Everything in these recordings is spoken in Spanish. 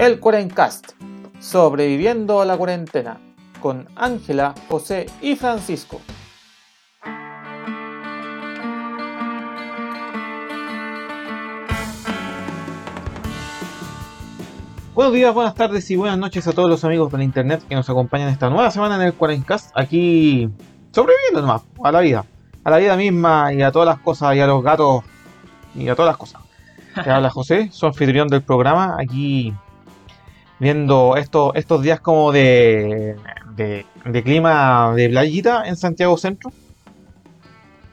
El Cuarencast, sobreviviendo a la cuarentena, con Ángela, José y Francisco. Buenos días, buenas tardes y buenas noches a todos los amigos de internet que nos acompañan esta nueva semana en el Cuarencast, aquí sobreviviendo nomás, a la vida, a la vida misma y a todas las cosas y a los gatos y a todas las cosas. Te habla José, su anfitrión del programa, aquí viendo estos, estos días como de, de, de clima de playita en Santiago Centro.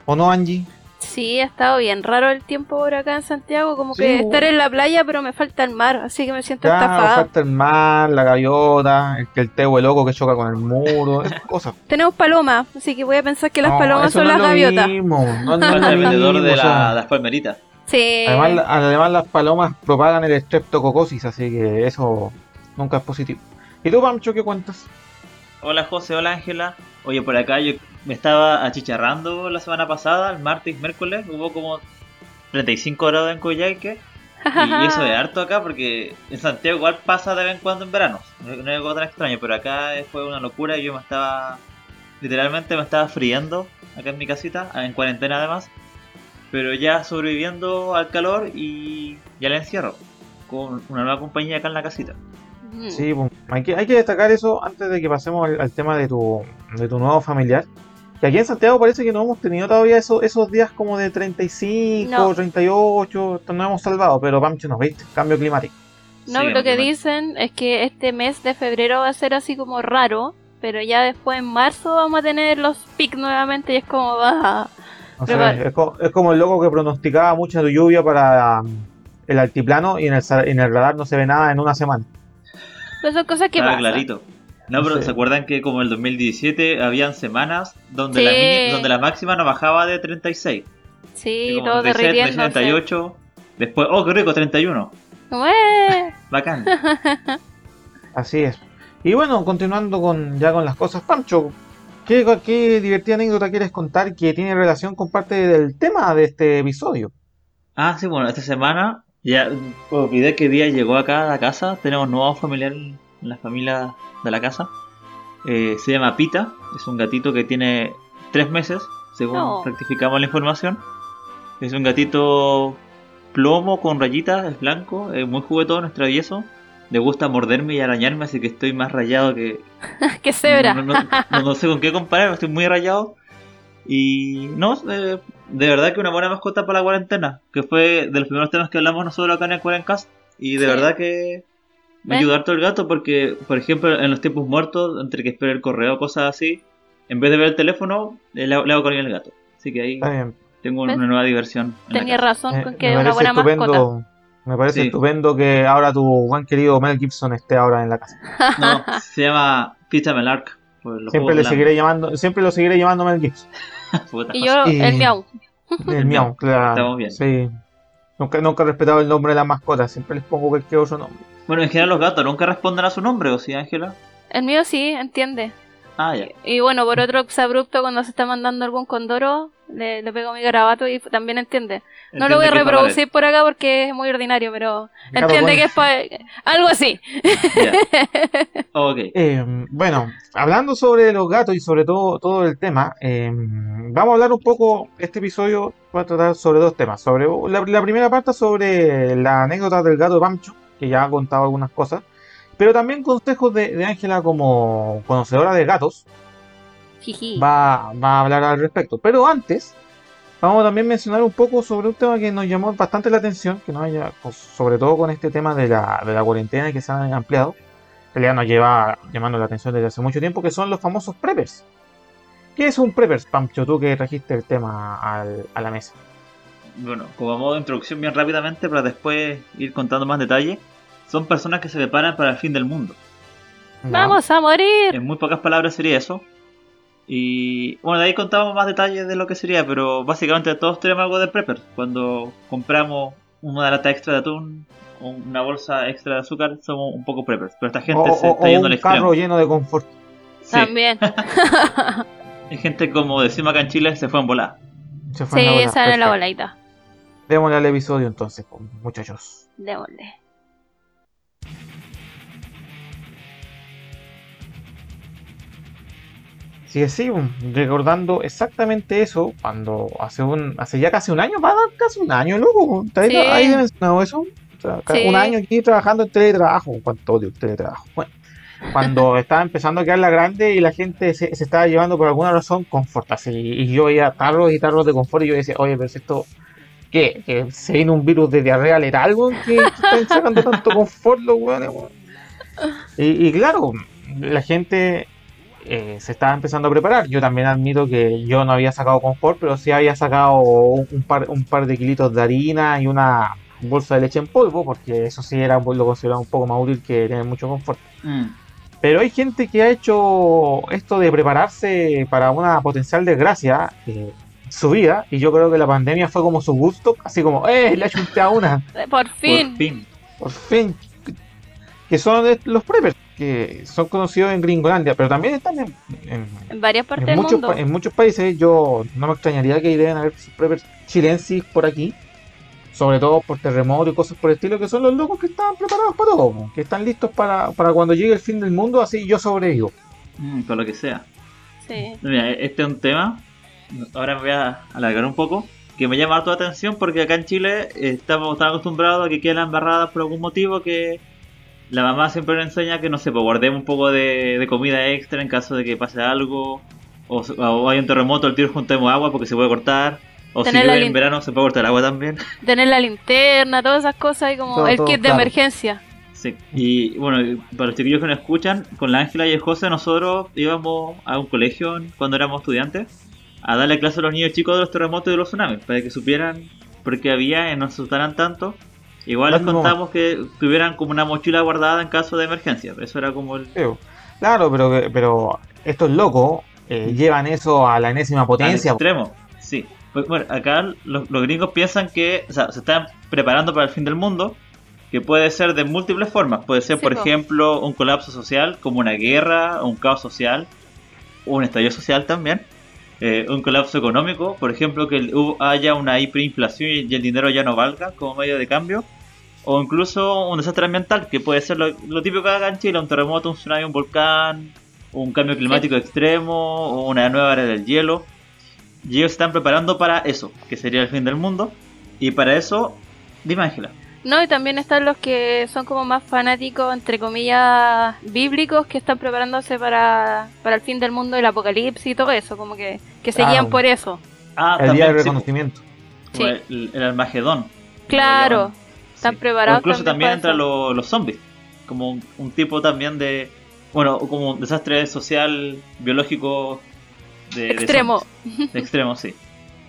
¿O no, Angie? Sí, ha estado bien raro el tiempo por acá en Santiago, como Sí, que bueno. estar en la playa, pero me falta el mar, así que me siento Claro, estafada. falta el mar, la gaviota, el que el teo loco que choca con el muro, esas cosas. Tenemos palomas, así que voy a pensar que las No, palomas son no las gaviotas. mismo, no, no es el vendedor de la- las palmeritas. Sí. Además, además las palomas propagan el streptococosis, así que eso nunca es positivo. ¿Y tú, Pancho, qué cuentas? Hola José, hola Ángela. Oye, por acá yo me estaba achicharrando la semana pasada, el martes y miércoles, hubo como 35 grados en Coyhaique. Y eso es harto acá porque en Santiago igual pasa de vez en cuando en verano. No es algo tan extraño, pero acá fue una locura y yo me estaba. Literalmente me estaba friendo acá en mi casita, en cuarentena además. Pero ya sobreviviendo al calor y, y al encierro. Con una nueva compañía acá en la casita. Mm. Sí, pues, hay que, hay que destacar eso antes de que pasemos al, al tema de tu, de tu nuevo familiar. Que aquí en Santiago parece que no hemos tenido todavía eso- esos días como de 35, No. 38, no hemos salvado, pero Pancho nos viste, cambio climático. No, Sí, lo que dicen es que este mes de febrero va a ser así como raro, pero ya después en marzo vamos a tener los pics nuevamente y es como va. Pero- es, co- es como el loco que pronosticaba mucha lluvia para um, el altiplano y en el, sa- en el radar no se ve nada en una semana. Pues son cosas que pasan. clarito. No, pero Sí. ¿se acuerdan que como el 2017 habían semanas donde, Sí. la, mini- donde la máxima no bajaba de 36? Sí, todo 37, derritiéndose. 38, después, oh, qué rico, 31. Como, ¡eh! Bacán. Así es. Y bueno, continuando con ya con las cosas, Pancho, ¿qué, qué divertida anécdota quieres contar que tiene relación con parte del tema de este episodio? ah, sí, bueno, esta semana ya olvidé qué día llegó acá a la casa. Tenemos nuevo familiar en la familia de la casa. Eh, se llama Pita, es un gatito que tiene tres meses, según Oh. rectificamos la información. Es un gatito plomo con rayitas, es blanco, es muy juguetón, es travieso. Le gusta morderme y arañarme, así que estoy más rayado que, ¡Qué cebra! No, no- no- no sé con qué comparar, estoy muy rayado. Y no, eh, de verdad que una buena mascota para la cuarentena, que fue de los primeros temas que hablamos nosotros acá en el Cuarencast. Y de Sí. verdad que me harto el gato porque, por ejemplo, en los tiempos muertos, entre que espero el correo o cosas así, en vez de ver el teléfono, eh, le, hago- le hago cariño al gato. Así que ahí tengo ¿Ves? una nueva diversión. Tenía razón Eh, con me que es una parece buena mascota. estupendo, me parece Sí. estupendo que ahora tu buen querido Mel Gibson esté ahora en la casa. No, se llama Pizza Melark. Siempre le seguiré llamando, siempre lo seguiré llamando Mel Gibson. Y yo, Y- el miau. El miau, claro. Estamos bien. Sí. Nunca, nunca he respetado el nombre de las mascotas, siempre les pongo cualquier otro nombre. Bueno, en general los gatos nunca responden a su nombre, ¿o sí, Ángela? El mío sí, entiende. Ah, ya. Y bueno, por otro abrupto cuando se está mandando algún condoro, le, le pego mi garabato y también entiende. No lo voy a reproducir por acá porque es muy ordinario, pero Claro, entiende que es algo así. Ok. Eh, bueno, hablando sobre los gatos y sobre todo, todo el tema, eh, vamos a hablar un poco, este episodio va a tratar sobre dos temas. Sobre la, la primera parte sobre la anécdota del gato de Pancho, que ya ha contado algunas cosas, pero también consejos de Ángela como conocedora de gatos, Jiji. va, va a hablar al respecto. Pero antes, vamos a también mencionar un poco sobre un tema que nos llamó bastante la atención, que nos haya, pues, sobre todo con este tema de la, de la cuarentena que se han ampliado, en realidad nos lleva llamando la atención desde hace mucho tiempo, que son los famosos preppers. ¿Qué es un preppers, Pancho, tú que trajiste el tema al- a la mesa? Bueno, como modo de introducción bien rápidamente para después ir contando más detalles, son personas que se preparan para el fin del mundo. Vamos a morir. En muy pocas palabras sería eso. Y bueno, de ahí contamos más detalles de lo que sería, pero básicamente todos tenemos algo de prepper. Cuando compramos una lata extra de atún o una bolsa extra de azúcar, somos un poco preppers. Pero esta gente O, se o- está o yendo al un extremo. carro lleno de confort. Sí, También. hay gente como decimos acá en Chile, se fue en volar. Se fue sí, en la bola. esa era la voladita. Démosle al episodio entonces, muchachos. Démosle. Sí, sí, recordando exactamente eso, cuando hace un, hace ya casi un año, va a dar casi un año, loco. ¿Te sí. ahí mencionado eso? O sea, sí. Un año aquí trabajando en teletrabajo, cuánto odio el teletrabajo. Bueno, cuando estaba empezando a quedar la grande y la gente se, se estaba llevando por alguna razón confort, así, y yo veía tarros y tarros de confort y yo decía, oye, pero si esto ¿qué? ¿Que se viene un virus de diarrea letal, ¿Qué que están sacando tanto confort los weones, y, y claro, la gente eh, se estaba empezando a preparar. Yo también admito que yo no había sacado confort, pero sí había sacado un par, un par de kilitos de harina y una bolsa de leche en polvo, porque eso sí era lo considerado un poco más útil que tener mucho confort. Mm. Pero hay gente que ha hecho esto de prepararse para una potencial desgracia eh, su vida, y yo creo que la pandemia fue como su gusto, así como, ¡eh! Le he a una. Por fin. Por fin. Por fin. Que son los preppers que son conocidos en Gringolandia, pero también están en, en, varias partes del muchos, mundo. En muchos países, yo no me extrañaría que deben haber preppers chilensis por aquí, sobre todo por terremotos y cosas por el estilo, que son los locos que están preparados para todo, que están listos para, para cuando llegue el fin del mundo, así yo sobrevivo. Mm, con lo que sea. Sí. Mira, este es un tema, ahora me voy a alargar un poco, que me llama toda atención porque acá en Chile estamos tan acostumbrados a que queden embarradas por algún motivo que la mamá siempre nos enseña que, no sé, pues guardemos un poco de, comida extra en caso de que pase algo, o, hay un terremoto, al tiro juntemos agua porque se puede cortar. O si llueve en verano se puede cortar agua también. Tener la linterna, todas esas cosas y como el kit de emergencia. Sí, y bueno, para los chiquillos que nos escuchan, con la Ángela y el José nosotros íbamos a un colegio cuando éramos estudiantes a darle clase a los niños chicos de los terremotos y de los tsunamis, para que supieran por qué había y no se asustaran tanto Igual les contamos que tuvieran como una mochila guardada en caso de emergencia. Eso era como el. Claro, pero, pero estos locos eh, llevan eso a la enésima potencia. Al extremo, sí. Pues, bueno, acá los, gringos piensan que o sea, se están preparando para el fin del mundo, que puede ser de múltiples formas. Puede ser, por ejemplo, un colapso social, como una guerra, un caos social, un estallido social también. Eh, un colapso económico, por ejemplo, que haya una hiperinflación y el dinero ya no valga como medio de cambio o incluso un desastre ambiental, que puede ser lo, típico que haga en Chile, un terremoto, un tsunami, un volcán, un cambio climático extremo, o una nueva área del hielo. Y ellos están preparando para eso, que sería el fin del mundo. Y para eso, dime Ángela. No, y también están los que son como más fanáticos, entre comillas, bíblicos, que están preparándose para, el fin del mundo, el apocalipsis y todo eso, como que, que seguían ah, por eso. Ah, el día del reconocimiento. Sí. El, el, Armagedón. Claro. Están preparados. incluso también, entran los, zombies, como un, tipo también de, bueno, como un desastre social, biológico de extremo. De, extremo, sí.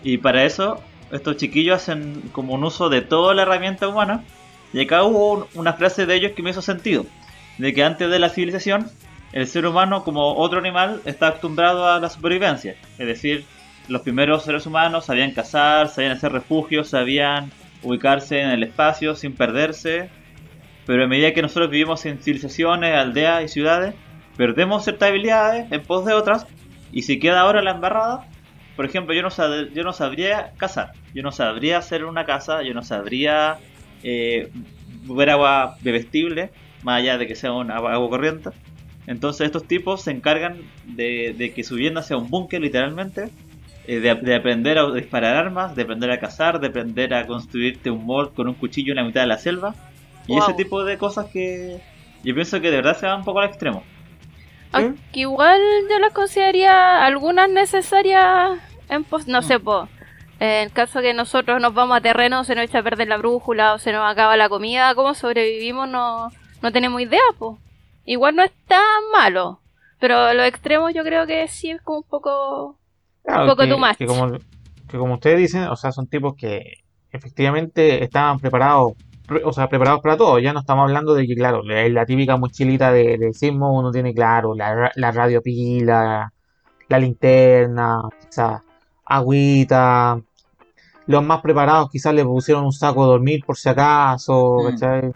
Y para eso, estos chiquillos hacen como un uso de toda la herramienta humana. Y acá hubo una frase de ellos que me hizo sentido. De que antes de la civilización, el ser humano, como otro animal, está acostumbrado a la supervivencia. Es decir, los primeros seres humanos sabían cazar, sabían hacer refugios, sabían ubicarse en el espacio sin perderse, pero a medida que nosotros vivimos en civilizaciones, aldeas y ciudades, perdemos ciertas habilidades en pos de otras, y si queda ahora la embarrada, por ejemplo, yo no, yo no sabría cazar, yo no sabría hacer una casa, yo no sabría eh, beber agua bebestible, más allá de que sea un agua, corriente. Entonces estos tipos se encargan de, de que su vivienda sea un búnker literalmente eh, de, aprender a disparar armas, de aprender a cazar, de aprender a construirte un mall con un cuchillo en la mitad de la selva. Y ese tipo de cosas que yo pienso que de verdad se van un poco al extremo. Aunque igual yo las consideraría algunas necesarias en no sé, po. En caso que nosotros nos vamos a terreno, se nos echa a perder la brújula o se nos acaba la comida, ¿cómo sobrevivimos? No, no tenemos idea, po. Igual no es tan malo. Pero los extremos yo creo que sí es como un poco un poco que, como, que como ustedes dicen, o sea, son tipos que efectivamente estaban preparados, o sea, preparados para todo. Ya no estamos hablando de que, claro, la, típica mochilita de, de sismo uno tiene claro, la, la radio pila, la linterna, sea, agüita. Los más preparados quizás le pusieron un saco de dormir por si acaso, mm.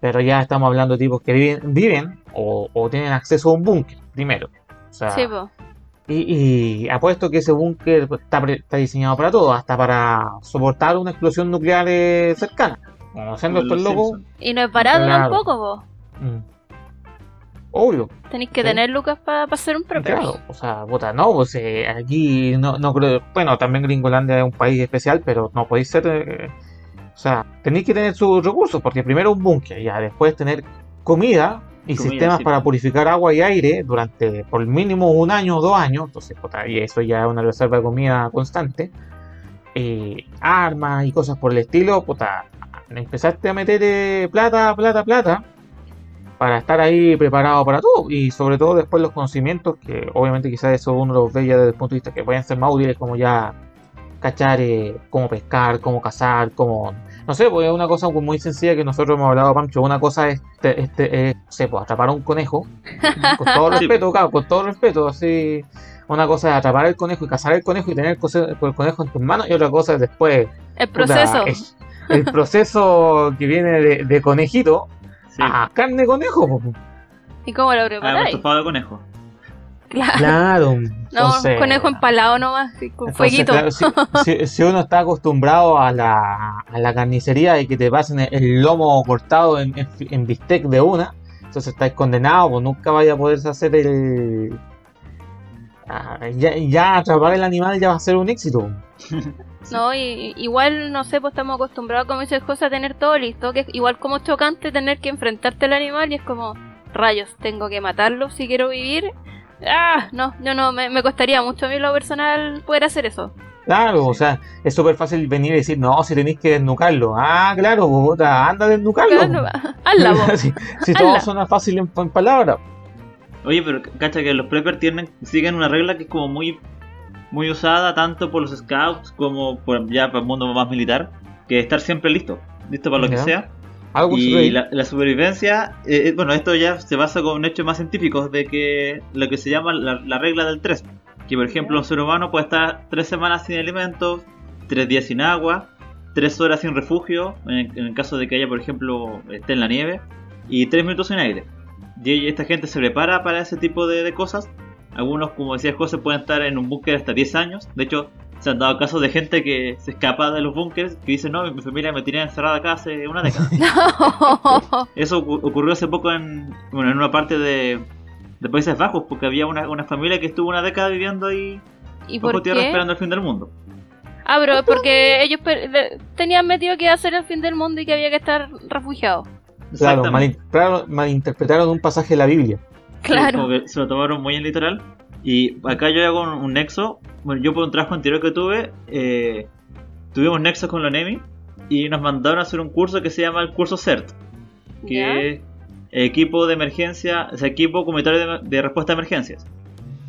Pero ya estamos hablando de tipos que viven, viven o, o tienen acceso a un búnker, primero. O sea, sí, y, apuesto que ese búnker está, diseñado para todo, hasta para soportar una explosión nuclear eh, cercana. Conociendo estos locos. Y no he parado tampoco, vos. Mm. Obvio. Tenéis que Sí. tener lucas para hacer un prepper. Claro, o sea, puta, no, pues eh, aquí no, no creo, bueno, también Gringolandia es un país especial, pero no podéis ser, eh, o sea, tenéis que tener sus recursos, porque primero un búnker, ya después tener comida y Comida, sistemas sí. para purificar agua y aire durante por mínimo un año o dos años, entonces, puta, y eso ya es una reserva de comida constante, eh, armas y cosas por el estilo, puta, empezaste a meter eh, plata, plata, plata para estar ahí preparado para todo y sobre todo después los conocimientos que obviamente quizás eso uno los ve ya desde el punto de vista que pueden ser más útiles como ya cachar eh, cómo pescar, cómo cazar, cómo no sé, pues es una cosa muy sencilla que nosotros hemos hablado Pancho, una cosa es este, este es, sé, pues, atrapar a un conejo. Con todo respeto, claro, con todo respeto, así una cosa es atrapar el conejo y cazar el conejo y tener el, conejo en tus manos y otra cosa es después El puta, proceso. es- el proceso que viene de, de conejito Sí. a carne de conejo. ¿Y cómo lo Ah, un preparáis? estofado de conejo. Claro. Claro, No, entonces, conejo empalado nomás, con entonces, fueguito. claro, si, si- si uno está acostumbrado a la, a la carnicería y que te pasen el, el lomo cortado en, en, en bistec de una, entonces estáis condenado, pues nunca vaya a poder hacer el... Ah, ya, ya atrapar el animal ya va a ser un éxito. No, y, igual, no sé, pues estamos acostumbrados, como dices José, a tener todo listo, que es igual como chocante tener que enfrentarte al animal y es como, rayos, tengo que matarlo si quiero vivir. Ah, no, yo no, me, me costaría mucho a mí lo personal poder hacer eso. Claro, o sea, es súper fácil venir y decir, no, si tenéis que desnucarlo. Ah, claro, puta, anda a desnucarlo. Claro, hazla, vos. si si todo Hazla. suena fácil en, en palabras. Oye, pero cacha que los preppers tienen, siguen una regla que es como muy, muy usada tanto por los scouts como por ya para el mundo más militar, que es estar siempre listo, listo para lo que Ya. sea. Y la, la supervivencia, eh, eh, bueno, esto ya se basa con hechos más científicos de que lo que se llama la, la regla del 3. Que por ejemplo un ser humano puede estar 3 semanas sin alimentos, 3 días sin agua, 3 horas sin refugio, en, en el caso de que haya por ejemplo esté en la nieve, y 3 minutos sin aire. Y esta gente se prepara para ese tipo de, de cosas. Algunos, como decía José, pueden estar en un búnker hasta 10 años. De hecho, se han dado casos de gente que se escapa de los búnkers, que dice, no, mi familia me tenía encerrada acá hace una década. Eso ocu- ocurrió hace poco en, bueno, en una parte de, de Países Bajos, porque había una, una familia que estuvo una década viviendo ahí ¿Y bajo por tierra qué? esperando el fin del mundo. Ah, pero es porque ellos tenían metido que iba a ser el fin del mundo y que había que estar refugiado. Claro, malinterpretaron, malinterpretaron un pasaje de la Biblia. Sí, como Claro. que se lo tomaron muy en literal. Y acá yo hago un, un nexo. Bueno, yo por un trabajo anterior que tuve, eh, tuvimos nexos con la NEMI y nos mandaron a hacer un curso que se llama el curso CERT, que es equipo de emergencia, o sea, equipo comunitario de, de respuesta a emergencias.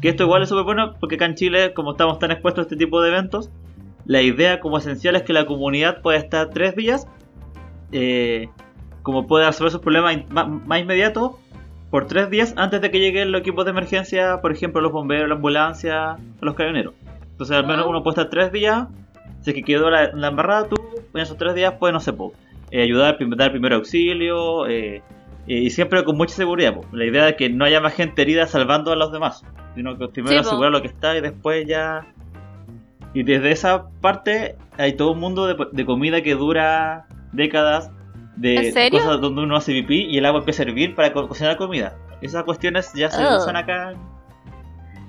Que esto igual es súper bueno porque acá en Chile, como estamos tan expuestos a este tipo de eventos, la idea como esencial es que la comunidad pueda estar tres días, eh, como puede resolver sus problemas in- más inmediatos por tres días antes de que lleguen los equipos de emergencia, por ejemplo, los bomberos, la ambulancia, los camioneros. Entonces, al menos Ah. uno puede estar tres días. Si es que quedó la, la embarrada, tú en esos tres días puedes, no sé, po, eh, ayudar, dar primer auxilio, eh, y siempre con mucha seguridad. po. La idea es que no haya más gente herida salvando a los demás, sino que primero Sí, po. asegurar lo que está y después ya. Y desde esa parte hay todo un mundo de, de comida que dura décadas, de ¿En serio? cosas donde uno hace pipí y el agua empieza a hervir para co- cocinar comida. Esas cuestiones ya se Oh. usan acá,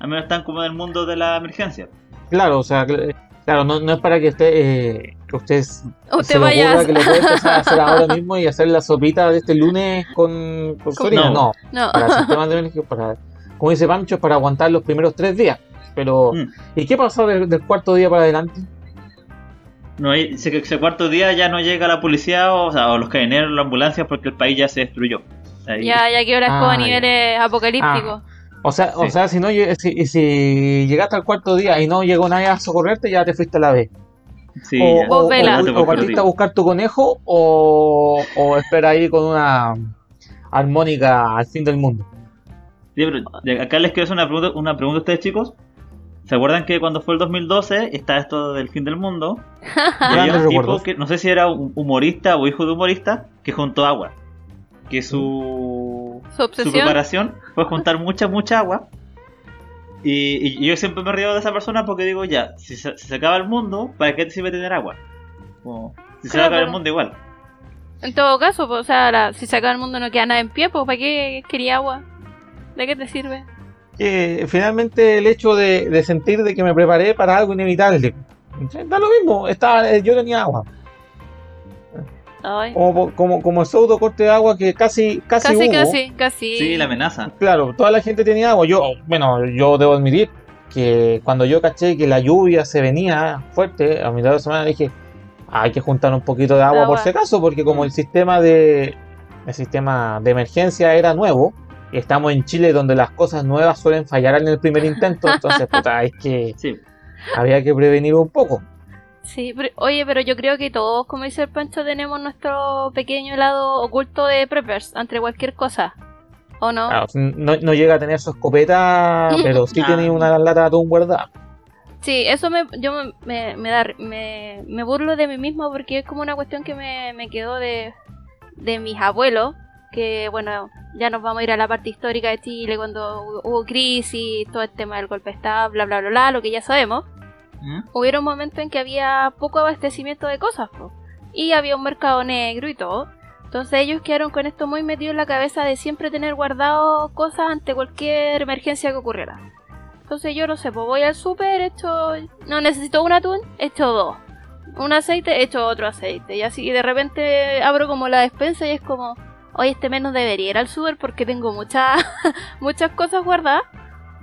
al menos están como en el mundo de la emergencia. Claro, o sea, cl- claro, no, no es para que usted, eh, que usted se Usted le vaya que lo puede empezar a hacer ahora mismo y hacer la sopita de este lunes con, con orina. No. No, No. para sistemas de emergencia, para, como dice Pancho, es para aguantar los primeros tres días. Pero, Mm. ¿y qué pasó del, del cuarto día para adelante? No hay, ese, ese cuarto día ya no llega la policía o, o sea, o los carabineros, la ambulancia porque el país ya se destruyó. Ahí- Ya, ya que ahora es como Ah, a ya. niveles apocalípticos. O sea, o sea, si no si, si llegaste al cuarto día y no llegó nadie a socorrerte, ya te fuiste a la vez. Sí, o, ya. o- vela. o- partiste a buscar tu conejo o, o espera ahí con una armónica al fin del mundo. Sí, pero de- acá les quiero hacer una pregunta, una pregunta a ustedes chicos. ¿Se acuerdan que cuando fue el 2012 está esto del fin del mundo? Y había un tipo que no sé si era un humorista o hijo de humorista que juntó agua. Que su, Su su obsesión. preparación fue juntar mucha, mucha agua. Y, y yo siempre me río de esa persona porque digo, ya, si se, si se acaba el mundo, ¿para qué te sirve tener agua? Como, si se va a acabar el mundo igual. En todo caso, pues, o sea, la- si se acaba el mundo no queda nada en pie, pues ¿para qué quería agua? ¿De qué te sirve? Finalmente el hecho de, de sentir de que me preparé para algo inevitable. Da lo mismo, estaba, yo tenía agua. Ay. Como, como, como el pseudo corte de agua que casi, casi, Casi, hubo. casi, casi. Sí, la amenaza. Claro, toda la gente tenía agua. Yo, bueno, yo debo admitir que cuando yo caché que la lluvia se venía fuerte a mitad de semana, dije, hay que juntar un poquito de agua, por Agua. si acaso, porque como el sistema de el sistema de emergencia era nuevo, estamos en Chile donde las cosas nuevas suelen fallar en el primer intento, entonces puta, es que Sí. había que prevenir un poco. Sí, pero- oye, pero yo creo que todos, como dice el Pancho, tenemos nuestro pequeño lado oculto de preppers ante cualquier cosa. ¿O no? Claro, no, no llega a tener su escopeta, pero sí Ah. tiene una lata de atún guardada. Sí, eso me, yo me, me, me da, me, me burlo de mí mismo porque es como una cuestión que me, me quedó de, de mis abuelos, que bueno, ya nos vamos a ir a la parte histórica de Chile cuando hu- hubo crisis, todo el tema del golpe de Estado, bla, bla, bla, bla, lo que ya sabemos. ¿Mm? Hubieron momentos en que había poco abastecimiento de cosas, po, y había un mercado negro y todo. Entonces ellos quedaron con esto muy metido en la cabeza de siempre tener guardado cosas ante cualquier emergencia que ocurriera. Entonces yo no sé, pues voy al súper, echo... No necesito un atún, echo dos. Un aceite, echo otro aceite. Y así y de repente abro como la despensa y es como... Oye, este mes no debería ir al súper porque tengo muchas muchas cosas guardadas.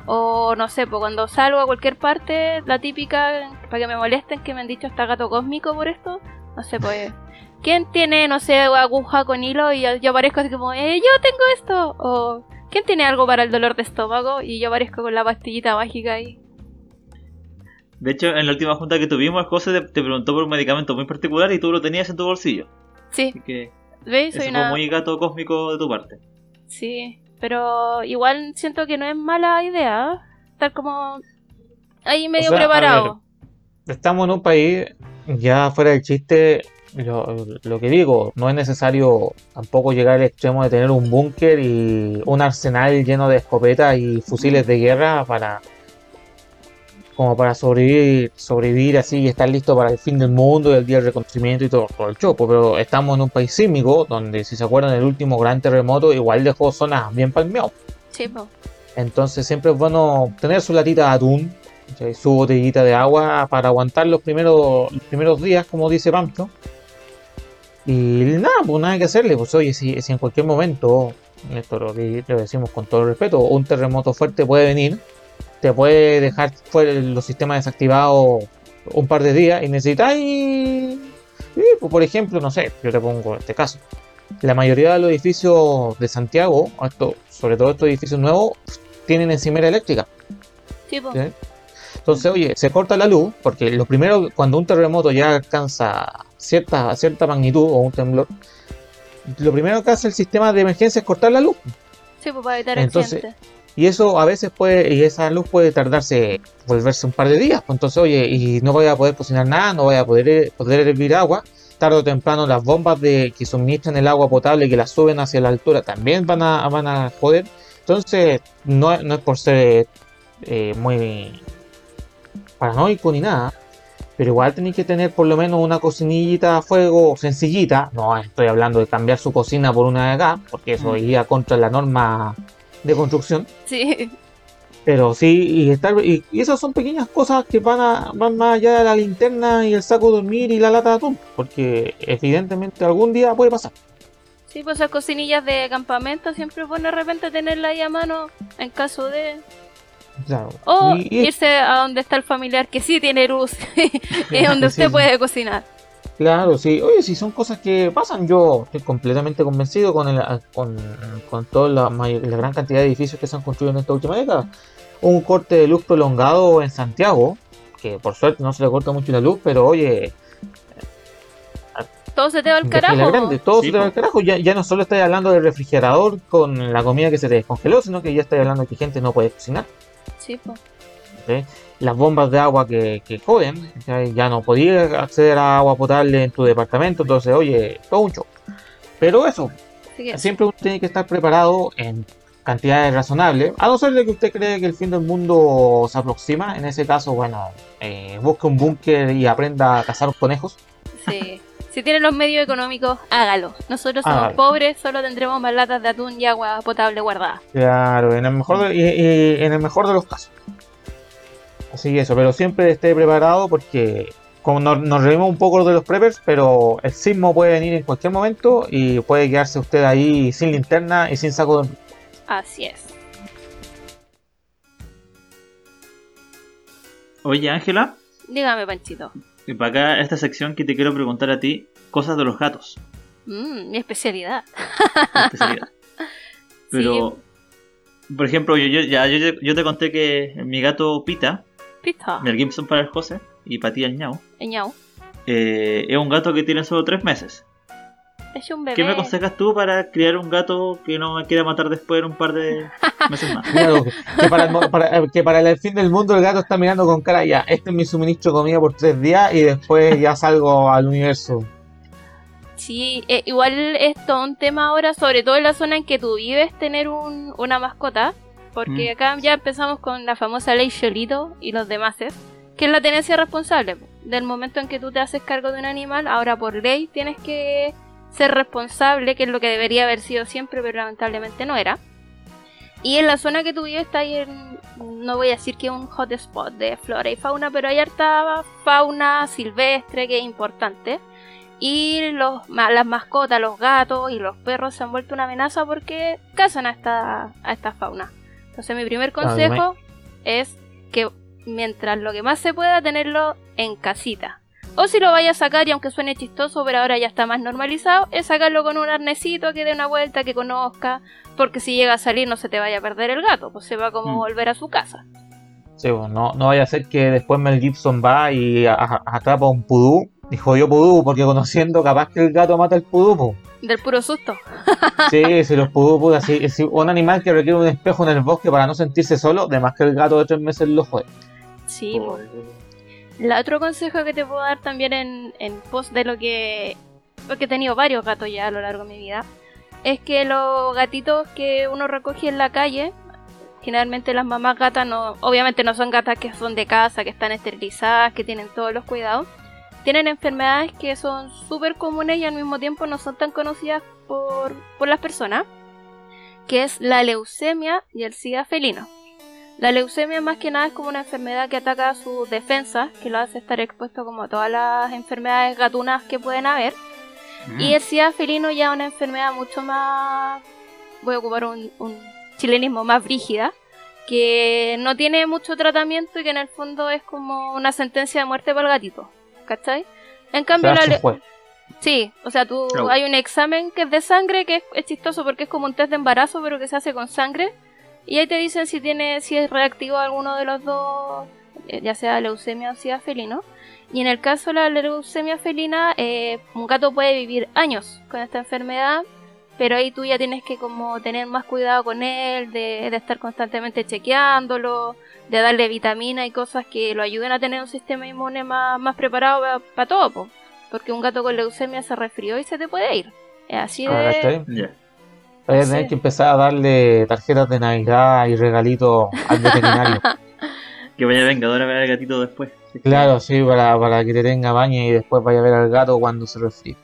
O no sé, pues cuando salgo a cualquier parte, la típica, para que me molesten, que me han dicho hasta gato cósmico por esto. No sé, pues... ¿Quién tiene, no sé, aguja con hilo y yo, aparezco así como, eh, yo tengo esto? O ¿quién tiene algo para el dolor de estómago? Y yo aparezco con la pastillita mágica ahí. De hecho, en la última junta que tuvimos, José te, te preguntó por un medicamento muy particular y tú lo tenías en tu bolsillo. Sí, Así que ¿veis? eso Soy fue una... muy gato cósmico de tu parte. Sí, pero igual siento que no es mala idea ¿eh? estar como ahí medio sea, preparado. Estamos en un país, ya fuera del chiste, lo, lo que digo, no es necesario tampoco llegar al extremo de tener un búnker y un arsenal lleno de escopetas y fusiles de guerra para como para sobrevivir, sobrevivir así y estar listo para el fin del mundo y el día del reconocimiento y todo, todo el chopo. Pero estamos en un país sísmico donde, si se acuerdan, el último gran terremoto igual dejó zonas bien palmeadas. Sí, po. Entonces siempre es bueno tener su latita de atún, su botellita de agua para aguantar los primeros, los primeros días, como dice Pancho. Y nada, pues nada que hacerle. Pues oye, si, si en cualquier momento, esto lo, lo decimos con todo el respeto, un terremoto fuerte puede venir, te puede dejar los sistemas desactivados un par de días y necesitáis, pues, por ejemplo, no sé, yo te pongo este caso. La mayoría de los edificios de Santiago, esto- sobre todo estos edificios nuevos, tienen encimera eléctrica. Sí, po. ¿sí? Entonces, oye, se corta la luz, porque lo primero, cuando un terremoto ya alcanza cierta, cierta magnitud o un temblor, lo primero que hace el sistema de emergencia es cortar la luz. Sí, po, para evitar Entonces, accidentes. Y eso a veces puede, y esa luz puede tardarse, volverse un par de días. Pues Entonces, oye, y no voy a poder cocinar nada, no voy a poder, poder hervir agua. Tarde o temprano las bombas de que suministran el agua potable y que la suben hacia la altura también van a, van a joder. Entonces, no, no es por ser eh, muy paranoico ni nada, pero igual tenéis que tener por lo menos una cocinillita a fuego sencillita. No estoy hablando de cambiar su cocina por una de gas, porque eso Mm. iría contra la norma de construcción. Sí, Pero sí, y, estar, y, y esas son pequeñas cosas que van, a, van más allá de la linterna y el saco de dormir y la lata de atún, porque evidentemente algún día puede pasar. sí, pues esas cocinillas de campamento siempre es bueno de repente tenerla ahí a mano en caso de... Claro. O Y- irse a donde está el familiar que sí tiene luz y donde usted sí. puede cocinar. Claro, sí. Oye, si son cosas que pasan, yo estoy completamente convencido con, el, con, con toda la, la gran cantidad de edificios que se han construido en esta última década. Un corte de luz prolongado en Santiago, que por suerte no se le corta mucho la luz, pero oye, Todo se te va al carajo. grande, todo Sí, se te va al carajo. Ya, ya no solo estás hablando del refrigerador con la comida que se te descongeló, sino que ya estás hablando de que gente no puede cocinar. Sí, pues. ¿ok? Las bombas de agua que, que joden, ya no podías acceder a agua potable en tu departamento, entonces, oye, todo un show. Pero eso, siempre uno tiene que estar preparado en cantidades razonables, a no ser de que usted cree que el fin del mundo se aproxima, en ese caso, bueno, eh, busque un búnker y aprenda a cazar conejos. sí, Si tiene los medios económicos, hágalo. Nosotros somos Hágalo. pobres, solo tendremos más latas de atún y agua potable guardada. Claro, en el mejor de, y- y- en el mejor de los casos. Así que eso, pero siempre esté preparado porque como nos, nos reímos un poco de los preppers, pero el sismo puede venir en cualquier momento y puede quedarse usted ahí sin linterna y sin saco de... Así es. Oye, Ángela, Dígame, Panchito. y para acá esta sección que te quiero preguntar a ti, cosas de los gatos. Mm, mi especialidad. tu especialidad. Pero, por ejemplo, yo, yo, ya, yo, yo te conté que mi gato Pita, Pista. Mel Gibson para el José y para ti el ñau, Ñau. eh, es un gato que tiene solo tres meses. Es un bebé. ¿Qué me aconsejas tú para criar un gato que no me quiera matar después en un par de meses más? Claro, que para, el, mo- para- eh, que para el fin del mundo el gato está mirando con cara ya, este es mi suministro de comida por tres días y después ya salgo al universo. Sí, eh, igual es todo un tema ahora, sobre todo en la zona en que tú vives, tener un, una mascota. Porque Mm. acá ya empezamos con la famosa ley Cholito y los demás, que es la tenencia responsable. Del momento en que tú te haces cargo de un animal, ahora por ley tienes que ser responsable, que es lo que debería haber sido siempre, pero lamentablemente no era. Y en la zona que tú vives está ahí en, no voy a decir que es un hotspot de flora y fauna, pero hay harta fauna silvestre que es importante. Y los, las mascotas, los gatos y los perros se han vuelto una amenaza porque cazan a esta, a esta fauna. Entonces mi primer Claro, consejo es que mientras lo que más se pueda tenerlo en casita. O si lo vaya a sacar y aunque suene chistoso, pero ahora ya está más normalizado, es sacarlo con un arnesito que dé una vuelta, que conozca, porque si llega a salir no se te vaya a perder el gato, pues se va como Mm. volver a su casa. Sí, bueno, no, no vaya a ser que después Mel Gibson va y a- a- atrapa un pudú y jodió pudú porque conociendo capaz que el gato mata el pudú. po. Del puro susto. Sí, si los pudú, puta, si, si un animal que requiere un espejo en el bosque para no sentirse solo, de más que el gato de tres meses lo jode. Sí, po. El otro consejo que te puedo dar también en, en pos de lo que... Porque he tenido varios gatos ya a lo largo de mi vida. Es que los gatitos que uno recoge en la calle, generalmente las mamás gatas no... Obviamente no son gatas que son de casa, que están esterilizadas, que tienen todos los cuidados. Tienen enfermedades que son súper comunes y al mismo tiempo no son tan conocidas por, por las personas. Que es la leucemia y el SIDA felino. La leucemia más que nada es como una enfermedad que ataca sus defensas, que lo hace estar expuesto como a todas las enfermedades gatunas que pueden haber. Mm. Y el SIDA felino ya es una enfermedad mucho más, voy a ocupar un, un chilenismo más brígida, que no tiene mucho tratamiento y que en el fondo es como una sentencia de muerte para el gatito, ¿cachai? En cambio, la, le- Sí, o sea, tú hay un examen que es de sangre, que es, es chistoso porque es como un test de embarazo, pero que se hace con sangre. Y ahí te dicen si tiene, si es reactivo alguno de los dos, eh, ya sea leucemia o sida felino. Y en el caso de la leucemia felina, eh, un gato puede vivir años con esta enfermedad, pero ahí tú ya tienes que como tener más cuidado con él, de, de estar constantemente chequeándolo, de darle vitamina y cosas que lo ayuden a tener un sistema inmune más, más preparado para todo, po. porque un gato con leucemia se resfrió y se te puede ir. Es así Ah, de... Vaya a Sí. tener que empezar a darle tarjetas de Navidad y regalitos al veterinario. Que vaya vengador a ver al gatito después. Claro, sí, para, para que te tenga baño y después vaya a ver al gato cuando se resfríe.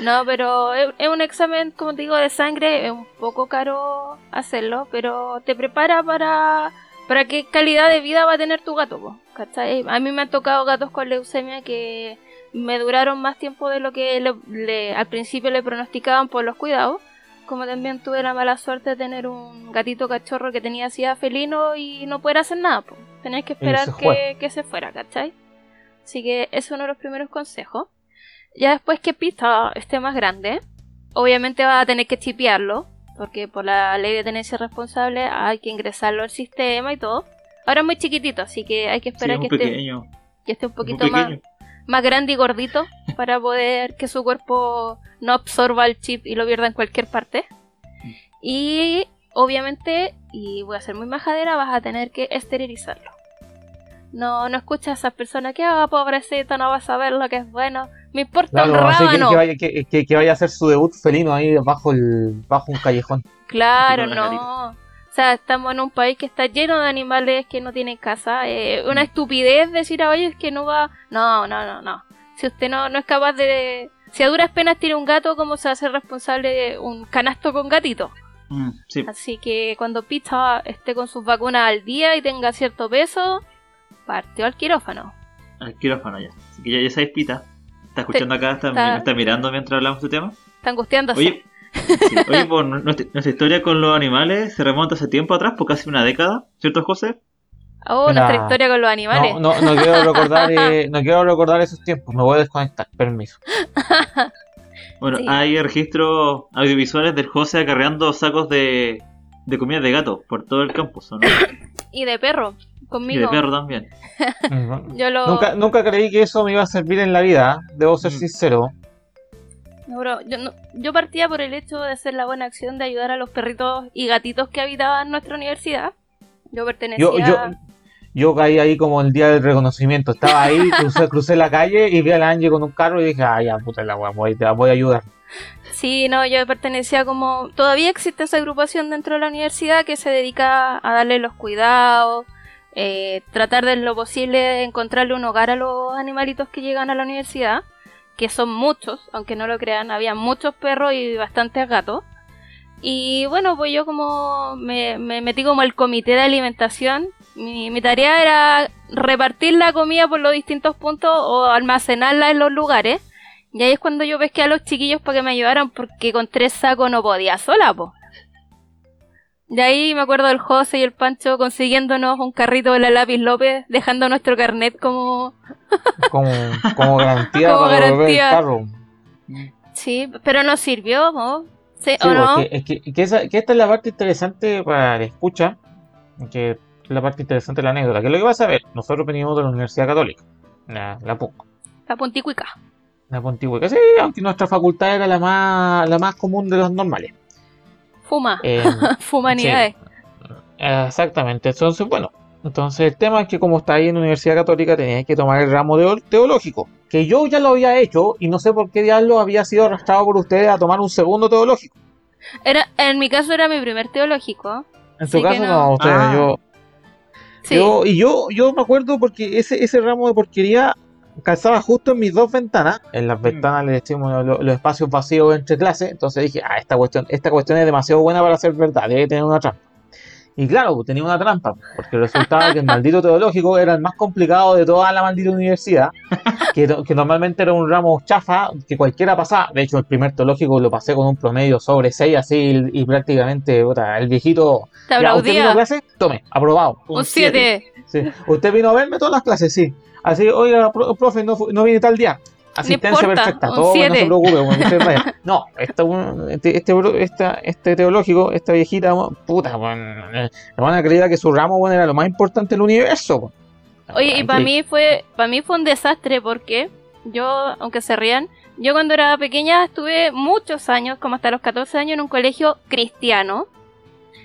No, pero es un examen, como te digo, de sangre. Es un poco caro hacerlo, pero te prepara para, para qué calidad de vida va a tener tu gato. po, ¿cachai? A mí me han tocado gatos con leucemia que me duraron más tiempo de lo que le- le- al principio le pronosticaban por los cuidados. Como también tuve la mala suerte de tener un gatito cachorro que tenía sida felino y no poder hacer nada. po. Tenías que esperar que, se fuera, ¿cachai? Así que es uno de los primeros consejos. Ya después que Pista esté más grande, obviamente vas a tener que chipearlo, porque por la ley de tenencia responsable hay que ingresarlo al sistema y todo. Ahora es muy chiquitito, así que hay que Sí, esperar es que, esté, pequeño. que esté un poquito más, más grande y gordito para poder que su cuerpo no absorba el chip y lo pierda en cualquier parte. Y obviamente, y voy a ser muy majadera, vas a tener que esterilizarlo. No, no escuchas a esas personas que, ah, pobrecito, no vas a ver lo que es bueno. Me importa un Claro, que, rábano. que vaya, que, que- que vaya a hacer su debut felino ahí bajo el bajo un callejón. Claro, no. O sea, estamos en un país que está lleno de animales que no tienen casa. Eh, una estupidez decir a oye es que no va. No, no, no, no. Si usted no, no es capaz de, Si a duras penas tiene un gato, ¿cómo se hacer responsable de un canasto con gatito? Mm, sí. Así que cuando Pizza esté con sus vacunas al día y tenga cierto peso, partió al quirófano. Al quirófano ya. Así que ya, ya sabes, Pita. Está escuchando acá, está, está- me está mirando mientras hablamos de este tema. Está angustiándose. Oye, sí, oye pues, nuestra, nuestra historia con los animales se remonta hace tiempo atrás, por casi una década, ¿cierto, José? oh, Mira, nuestra historia con los animales. No, no, no quiero recordar, eh, no quiero recordar esos tiempos. Me voy a desconectar. Permiso. Bueno, Sí. hay registros audiovisuales del José acarreando sacos de, de comida de gato por todo el campus, ¿o ¿no? Y de perro, Y conmigo. de perro también. Yo lo... Nunca, nunca creí que eso me iba a servir en la vida. ¿eh? Debo ser Mm. sincero. No, bro, yo, no- yo partía por el hecho de hacer la buena acción de ayudar a los perritos y gatitos que habitaban nuestra universidad. Yo pertenecía... Yo, yo, yo caí ahí como el día del reconocimiento. Estaba ahí, crucé, crucé la calle y vi a la Angie con un carro y dije, ah, ya, puta la wea, voy, te la voy a ayudar. Sí, no, yo pertenecía como... Todavía existe esa agrupación dentro de la universidad que se dedica a darle los cuidados, eh, tratar de lo posible de encontrarle un hogar a los animalitos que llegan a la universidad, que son muchos, aunque no lo crean, había muchos perros y bastantes gatos. Y bueno, pues yo como me, me metí como el comité de alimentación. Mi, mi tarea era repartir la comida por los distintos puntos o almacenarla en los lugares. Y ahí es cuando yo pesqué a los chiquillos para que me ayudaran porque con tres sacos no podía sola, po. De ahí me acuerdo del José y el Pancho consiguiéndonos un carrito de la Lápiz López, dejando nuestro carnet como... Como, como garantía Como para devolver el garantía. carro. Sí, pero no sirvió, ¿no? ¿Sí Sí, o no? es que, que esa- que esta es la parte interesante para la escucha, que es la parte interesante de la anécdota. Que es lo que vas a ver, nosotros venimos de la Universidad Católica, la, la PUC, La punticuica. la Pontihueca, sí, aunque nuestra facultad era la más, la más común de las normales. Fuma. Eh, Fumanidades. exactamente, entonces, bueno, entonces el tema es que como está ahí en la Universidad Católica tenías que tomar el ramo de- teológico, que yo ya lo había hecho y no sé por qué diablo había sido arrastrado por ustedes a tomar un segundo teológico. Era, en mi caso era mi primer teológico. En Sí su caso no. no, ustedes, Ah. yo... Sí. Yo, y yo, yo me acuerdo porque ese, ese ramo de porquería calzaba justo en mis dos ventanas. En las ventanas le decimos lo- los, espacios vacíos entre clases. Entonces dije, ah, esta cuestión, esta cuestión es demasiado buena para ser verdad, debe tener una trampa. Y claro, pues, tenía una trampa, porque resultaba que el maldito teológico era el más complicado de toda la maldita universidad, que, que normalmente era un ramo chafa que cualquiera pasaba. De hecho, el primer teológico lo pasé con un promedio sobre 6 así y, prácticamente, puta, el viejito... Te Ya, ¿Usted vino a clase? Tome, aprobado. Un 7. Sí. Usted vino a verme todas las clases, sí. Así, oiga, pro- profe, no, no viene tal día. Asistencia importa, perfecta, todo no se preocupe, bueno. No, esta, este, este, esta- este teológico, esta viejita, puta, bueno, eh, la van a creer que su ramo bueno, era lo más importante del universo. bueno. Oye, y para mí fue para mí fue un desastre porque yo, aunque se rían, yo cuando era pequeña estuve muchos años, como hasta los 14 años, en un colegio cristiano.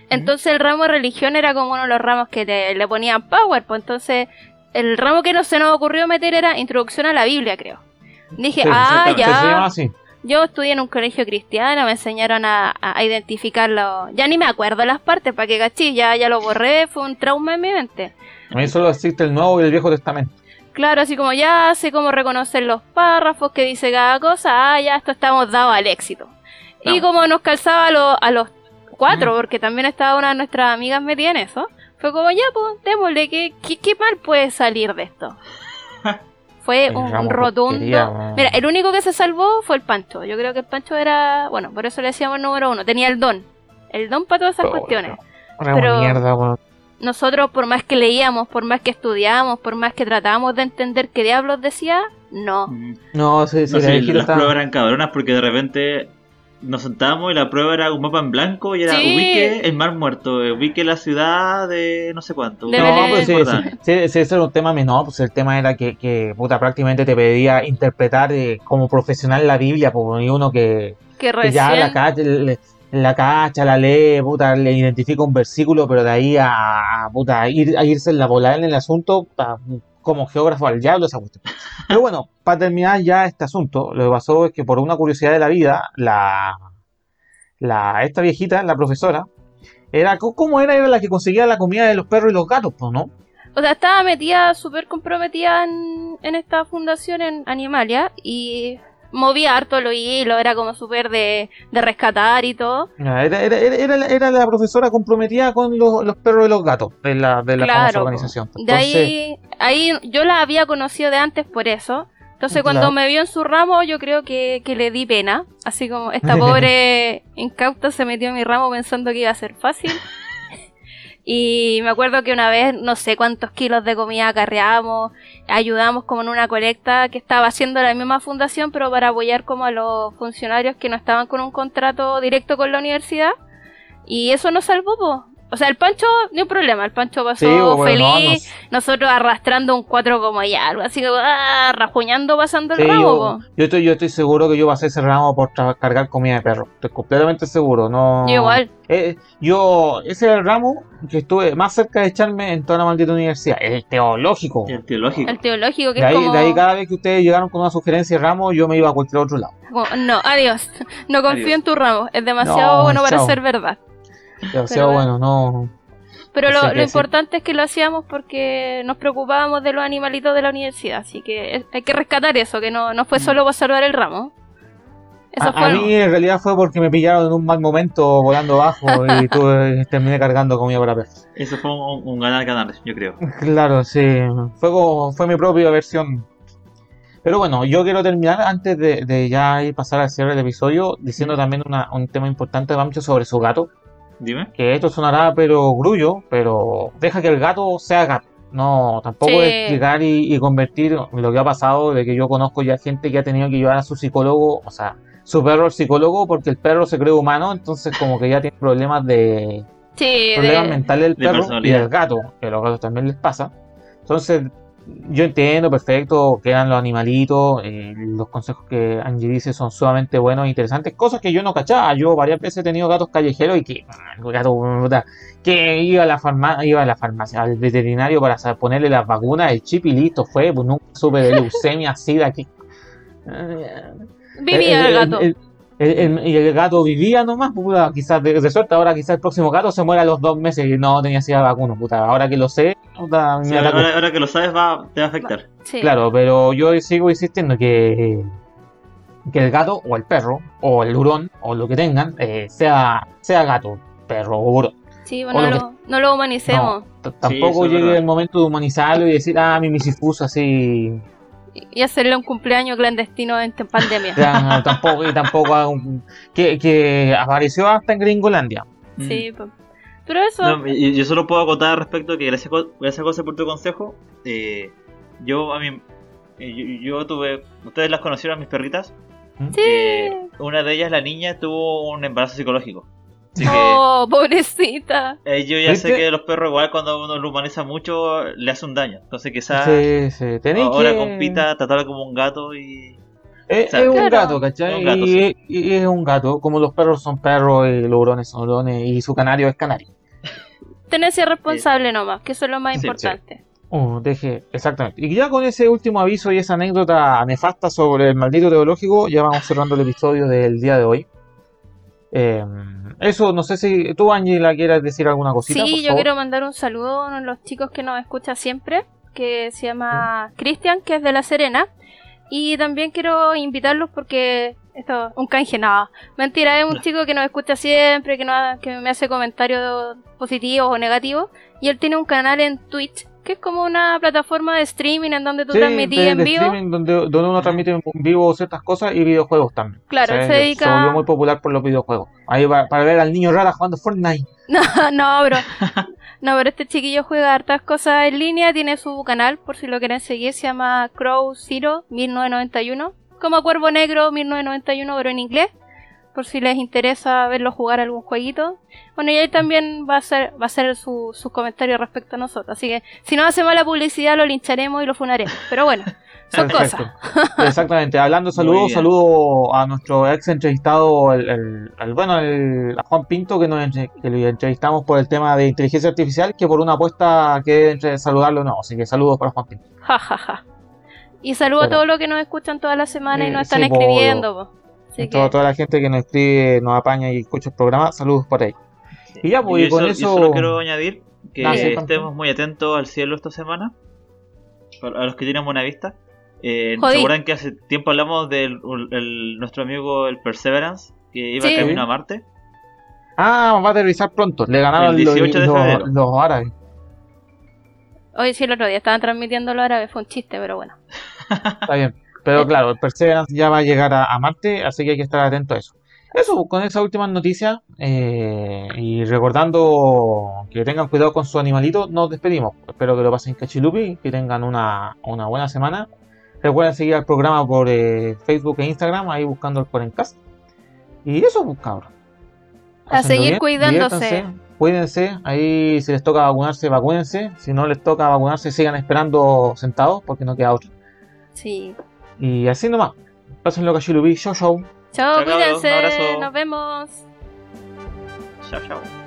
Entonces el ramo de religión era como uno de los ramos que te- le ponían power, pues entonces el ramo que no se nos ocurrió meter era introducción a la Biblia, creo. Dije, Sí, ah, Se llama ya. así. Yo estudié en un colegio cristiano, me enseñaron a, a- identificarlo. Ya ni me acuerdo las partes, para que cachí, ya, ya lo borré, fue un trauma en mi mente. A mí solo existe el Nuevo y el Viejo Testamento. Claro, así como ya sé cómo reconocer los párrafos que dice cada cosa, ah, ya esto estamos dados al éxito. Y como nos calzaba a, lo- a los cuatro, Mm. porque también estaba una de nuestras amigas metida en eso, fue como ya, pues, démosle, ¿qué, qué, qué mal puede salir de esto? Fue El un, rotundo. Mira, el único que se salvó fue el Pancho. Yo creo que el Pancho era, bueno, por eso le decíamos número uno, tenía el don. El don para todas esas Oh, cuestiones. Una Pero- mierda. Nosotros, por más que leíamos, por más que estudiábamos, por más que tratábamos de entender qué diablos decía, no. Mm. No, sí, sí, No viejita las pruebas eran cabronas porque de repente nos sentábamos y la prueba era un mapa en blanco y era Sí. ubique el mar muerto, eh, ubique la ciudad de no sé cuánto. De No, pues sí, sí, sí, sí, ese era un tema menor, pues el tema era que, que puta, prácticamente te pedía interpretar eh, como profesional la Biblia, pues y uno que, Que que ya la recién. cacha, le- la cacha, la lee, puta, le identifica un versículo, pero de ahí a, a, puta, a ir, a irse en la volada en el asunto, puta, como geógrafo al diablo esa cuestión. Pero bueno, para terminar ya este asunto, lo que pasó es que por una curiosidad de la vida, la, la esta viejita, la profesora, era, ¿cómo era? Era la que conseguía la comida de los perros y los gatos, pues, ¿no? O sea, estaba metida, súper comprometida en, en esta fundación en Animalia y movía harto los hilos, era como súper de, de rescatar y todo. Era, era, era, era la- era la profesora comprometida con los, los perros y los gatos de la, de la Claro, organización. De ahí, ahí yo la había conocido de antes por eso. Entonces cuando me vio en su ramo yo creo que, que le di pena. Así como esta pobre incauta se metió en mi ramo pensando que iba a ser fácil. Y me acuerdo que una vez no sé cuántos kilos de comida acarreamos, ayudamos como en una colecta que estaba haciendo la misma fundación, pero para apoyar como a los funcionarios que no estaban con un contrato directo con la universidad. Y eso nos salvó, po. O sea, el Pancho, ni un problema, el Pancho pasó sí, bueno, no, feliz, nosotros arrastrando un 4 como ya, algo así ah, rajuñando pasando el ramo, yo, estoy, yo estoy seguro que yo pasé ese ramo por cargar comida de perro. Estoy completamente seguro. No, Yo igual. Eh, yo, ese era el ramo que estuve más cerca de echarme en toda la maldita universidad. El teológico. El teológico. El teológico que De es ahí, como, de ahí cada vez que ustedes llegaron con una sugerencia de ramo, yo me iba a cualquier otro lado. como, no, adiós, no confío Adiós. en tu ramo, es demasiado No, bueno para ser verdad. Demasiado bueno. bueno, no. Pero No lo, importante es que lo hacíamos porque nos preocupábamos de los animalitos de la universidad, así que es- hay que rescatar eso, que no, no fue solo para salvar el ramo. Eso Mm. A, fue a mí en realidad fue porque me pillaron en un mal momento volando bajo y tuve, terminé cargando comida para perros. Eso fue un, un ganar ganar, yo creo. Claro, sí. Fue como, fue mi propia versión. Pero bueno, yo quiero terminar antes de, de ya ir pasar al cierre del episodio diciendo también una- un tema importante de Bamcho sobre su gato. Dime. Que esto sonará pero grullo, pero deja que el gato sea gato. No, tampoco Sí. es llegar y, y convertir lo que ha pasado de que yo conozco ya gente que ha tenido que llevar a su psicólogo, o sea, su perro al psicólogo porque el perro se cree humano, entonces como que ya tiene problemas de, Sí, problemas de- mentales del de perro y del gato, que a los gatos también les pasa. Entonces, yo entiendo perfecto que eran los animalitos, eh, los consejos que Angie dice son sumamente buenos e interesantes, cosas que yo no cachaba. Yo varias veces he tenido gatos callejeros y que, ah, gato, que iba a la farmacia, iba a la farmacia, al veterinario para ponerle las vacunas, el chip y listo, fue, pues nunca supe de leucemia, sida, que... vivía el gato. el- el- el- y el gato vivía nomás, puta, quizás de, de suerte, ahora quizás el próximo gato se muera a los dos meses y no tenía sida vacuno, puta, ahora que lo sé, puta, Sí, ahora, ahora que lo sabes va, te va a afectar. Sí. Claro, pero yo sigo insistiendo que, que el gato o el perro o el hurón o lo que tengan eh, sea, sea gato, perro o hurón. Sí, bueno, lo no, lo, no lo humanicemos. Tampoco es llegue el momento de humanizarlo y decir, ah, mi misifuso así. Y hacerle un cumpleaños clandestino en pandemia. Ya, tampoco, y tampoco que, que apareció hasta en Gringolandia. Sí, pues. Pero eso, No, y- yo solo puedo acotar respecto a que gracias, gracias José por tu consejo. eh, yo a mí, eh, yo, yo tuve, ustedes las conocieron mis perritas. sí. Eh, una de ellas, la niña, tuvo un embarazo psicológico. Así que Oh, pobrecita. eh, yo ya sé que los perros igual cuando uno lo humaniza mucho le hace un daño. Entonces quizás Sí, sí. Tenéis ahora que... compita tratarlo como un gato y... Es, O sea, es un Claro. gato, ¿cachai? Es un gato, y, sí. y es un gato, como los perros son perros y los hurones son hurones y su canario es canario. Tenerse responsable nomás, que eso es lo más Sí, sí. importante. Oh, deje, exactamente. Y ya con ese último aviso y esa anécdota nefasta sobre el maldito teológico, ya vamos cerrando el episodio del día de hoy. Eh, eso, no sé si tú, Angela, quieras decir alguna cosita. por Sí, yo favor? quiero mandar un saludo a uno de los chicos que nos escucha siempre, que se llama Cristian, que es de La Serena. Y también quiero invitarlos porque esto un canje nada. Mentira, es un chico que nos escucha siempre, que, nos, que me hace comentarios positivos o negativos. Y él tiene un canal en Twitch, que es como una plataforma de streaming en donde tú Sí, transmitís de- en de vivo. streaming donde, donde uno transmite en vivo ciertas cosas y videojuegos también. Claro, sea, se dedica- se volvió muy popular por los videojuegos. Ahí va, para ver al niño rara jugando Fortnite. No, no, bro. No, pero este chiquillo juega hartas cosas en línea, tiene su canal, por si lo quieren seguir, se llama Crow Zero 1991, como Cuervo Negro 1991, pero en inglés, por si les interesa verlo jugar algún jueguito. Bueno, y ahí también va a ser, va a ser su, sus comentarios respecto a nosotros, así que si no hace mala publicidad lo lincharemos y lo funaremos, pero bueno, son Perfecto. cosas. Exactamente. Hablando saludos, saludo a nuestro ex entrevistado, el, el- el- bueno, el, a Juan Pinto, que, nos, que lo entrevistamos por el tema de inteligencia artificial, que por una apuesta que entre saludarlo no. Así que saludos para Juan Pinto. Ja, ja, ja. Y saludo a todos los que nos escuchan toda la semana y Eh, nos están sí, po, escribiendo. po. Así Toda, que- toda la gente que nos escribe, nos apaña y escucha el programa, saludos por ahí. Y ya, pues, yo y con so- yo eso- solo quiero añadir que Ah, sí, estemos muy atentos al cielo esta semana. A los que tienen buena vista. Eh, ¿Se acuerdan que hace tiempo hablamos de nuestro amigo el Perseverance, que iba Sí. camino a Marte? Ah, va a aterrizar pronto. Le ganaron El los, 18 de los- febrero. los árabes. Hoy sí, el otro día estaban transmitiendo lo árabe, fue un chiste, pero bueno. Está bien. Pero claro, Perseverance ya va a llegar a, a Marte, así que hay que estar atento a eso. Eso, con esas últimas noticias eh, y recordando que tengan cuidado con su animalito, nos despedimos. Espero que lo pasen cachilupi, que tengan una, una buena semana. Recuerden seguir al programa por eh, Facebook e Instagram, ahí buscando el Corencast. Y eso, pues. A seguir cuidándose. Cuídense, ahí si les toca vacunarse, vacúnense. Si no les toca vacunarse, sigan esperando sentados porque no queda otra. Sí. Y así nomás. Pásenlo show show. Chao, Chao, cabros, un cuídense. abrazo. Nos vemos. Chao, chao.